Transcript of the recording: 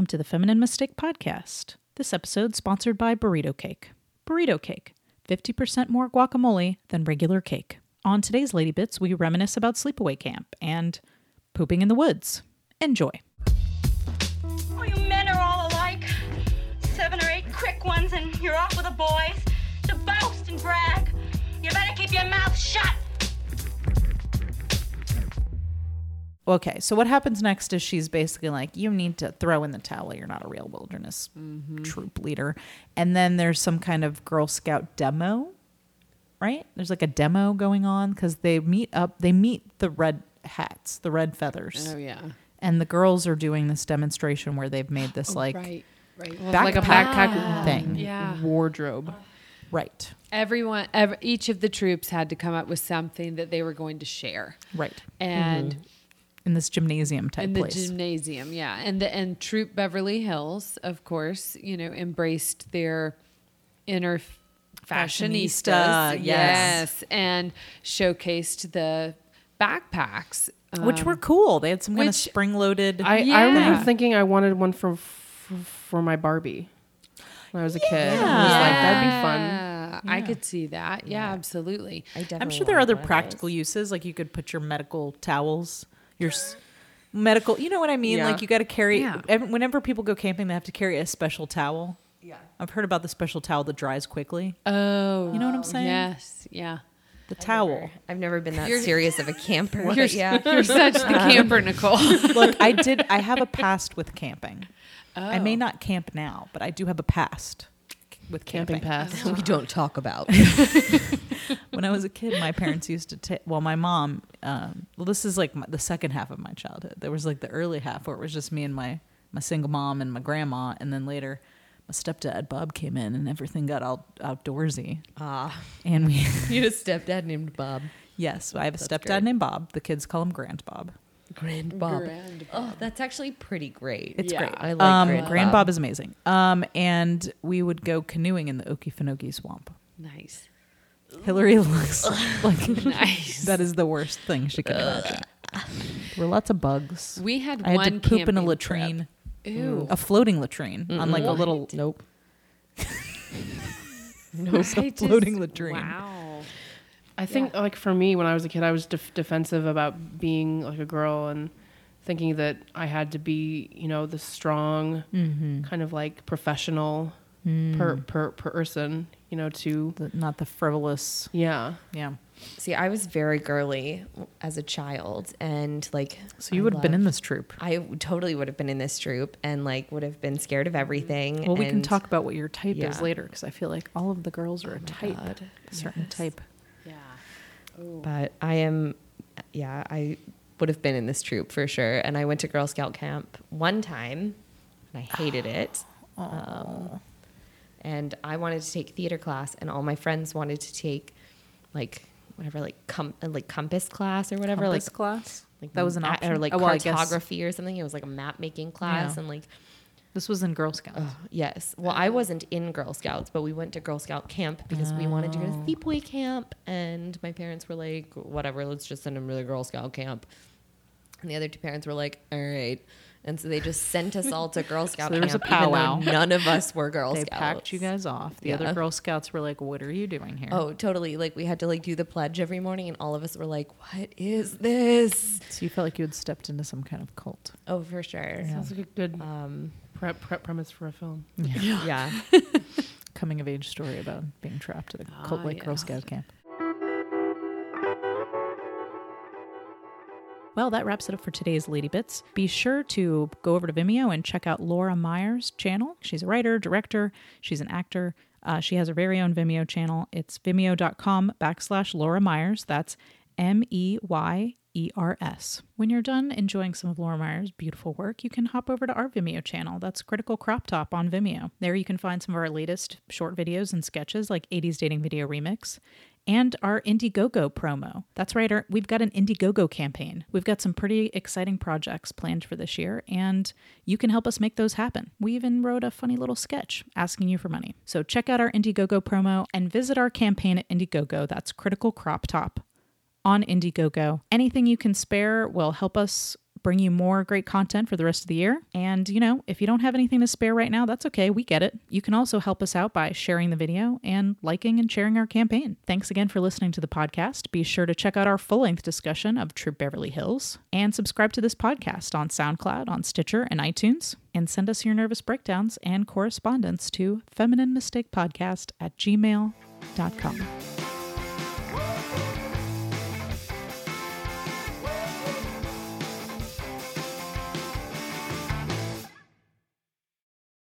Welcome to the Feminine Mistake Podcast. This episode sponsored by Burrito Cake. Burrito Cake, 50% more guacamole than regular cake. On today's Lady Bits, we reminisce about sleepaway camp and pooping in the woods. Enjoy. Oh, you men are all alike. Seven or eight quick ones, and you're off with the boys to boast and brag. You better keep your mouth shut. Okay, so what happens next is she's basically like, you need to throw in the towel. You're not a real wilderness mm-hmm. troop leader. And then there's some kind of Girl Scout demo, right? There's like a demo going on because they meet up, they meet the red hats, the red feathers. Oh yeah. And the girls are doing this demonstration where they've made this oh, like, right, right. like a backpack thing. Yeah. wardrobe. right, Everyone, ev each of the troops had to come up with something that they were going to share, right. and mm-hmm. In this gymnasium type in the place. gymnasium, yeah, and the and Troop Beverly Hills, of course, you know, embraced their inner f- fashionistas, Fashionista, yes. yes, and showcased the backpacks, which um, were cool. They had some kind of spring loaded. I, I remember thinking I wanted one for for, for my Barbie when I was a kid. I was like, that'd be fun. Yeah, I could see that. Yeah, absolutely. I definitely I'm sure there are other wanted one of practical those. uses, like you could put your medical towels, your s- medical. You know what I mean? Yeah. Like you got to carry. Yeah. ev- Whenever people go camping, they have to carry a special towel. Yeah. I've heard about the special towel that dries quickly. Oh, You know what I'm saying? Yes, yeah. The towel. I've never been that You're- serious of a camper. You're, but yeah. you're such the camper, Nicole. Look, I did. I have a past with camping. I Oh. may not camp now, but I do have a past with camping. Camping pass. we don't talk about. when I was a kid, my parents used to take. Well, my mom. Um, well, this is like my, the second half of my childhood. There was like the early half where it was just me and my my single mom and my grandma, and then later, my stepdad Bob came in, and everything got all outdoorsy. Ah, And we, you had a stepdad named Bob. yes, I have a That's stepdad great. named Bob. The kids call him Grand Bob. Grand Bob. Grand Oh, that's actually pretty great. It's Yeah. great. I like um, Grand Grand Bob. Bob is amazing. Um, and we would go canoeing in the Okefenokee Swamp. Nice. Hillary looks like Nice. that is the worst thing she could imagine. There were lots of bugs. We had I had one to poop in a latrine, trip. Ew. a floating latrine on like a little Nope. no I floating just- latrine. Wow. I think like for me when I was a kid, I was def- defensive about being like a girl and thinking that I had to be, you know, the strong Mm-hmm. kind of like professional Mm. per, per person, you know, to The, not the frivolous. yeah. Yeah. See, I was very girly as a child, and like. So you I would have been in this troop. I totally would have been in this troop, and like would have been scared of everything. Well, we can talk about what your type is later because I feel like all of the girls are a type, God, a certain yes. type. Yeah. But I am, yeah, I would have been in this troop for sure. And I went to Girl Scout camp one time, and I hated it. Um, and I wanted to take theater class, and all my friends wanted to take, like whatever, like com- like compass class or whatever, Compass like class. like that was an option, or like Oh, well, cartography or something. It was like a map making class, Yeah. and like This was in Girl Scouts. Oh, yes. Well, I wasn't in Girl Scouts, but we went to Girl Scout camp because we wanted to go to Oh. sleepaway camp, and my parents were like, "Whatever, let's just send them to the Girl Scout camp." And the other two parents were like, "All right," and so they just sent us all to Girl Scout there was a camp. even though powwow. None of us were Girl they Scouts. They packed you guys off. The other Girl Scouts were like, "What are you doing here?" Oh, totally. Like we had to like do the pledge every morning, and all of us were like, "What is this?" so you felt like you had stepped into some kind of cult. Oh, for sure. Sounds like a good Um, prep, prep premise for a film. yeah. Coming of age story about being trapped at a cult Ah, like Girl. Scout camp. Well, that wraps it up for today's Lady Bits. Be sure to go over to Vimeo and check out Laura Myers' channel. She's a writer, director, she's an actor. Uh, she has her very own Vimeo channel. It's vimeo.com backslash Laura Myers. That's M E Y E R S. When you're done enjoying some of Laura Myers' beautiful work, you can hop over to our Vimeo channel. That's Critical Crop Top on Vimeo. There you can find some of our latest short videos and sketches like 80s Dating Video Remix and our Indiegogo promo. That's right, our, we've got an Indiegogo campaign. We've got some pretty exciting projects planned for this year, and you can help us make those happen. We even wrote a funny little sketch asking you for money. So check out our Indiegogo promo and visit our campaign at Indiegogo. That's Critical Crop Top on Indiegogo. Anything you can spare will help us bring you more great content for the rest of the year. And, you know, if you don't have anything to spare right now, that's okay. We get it. You can also help us out by sharing the video and liking and sharing our campaign. Thanks again for listening to the podcast. Be sure to check out our full length discussion of Troop Beverly Hills and subscribe to this podcast on SoundCloud, on Stitcher, and iTunes. And send us your nervous breakdowns and correspondence to feminine mistake podcast at gmail.com.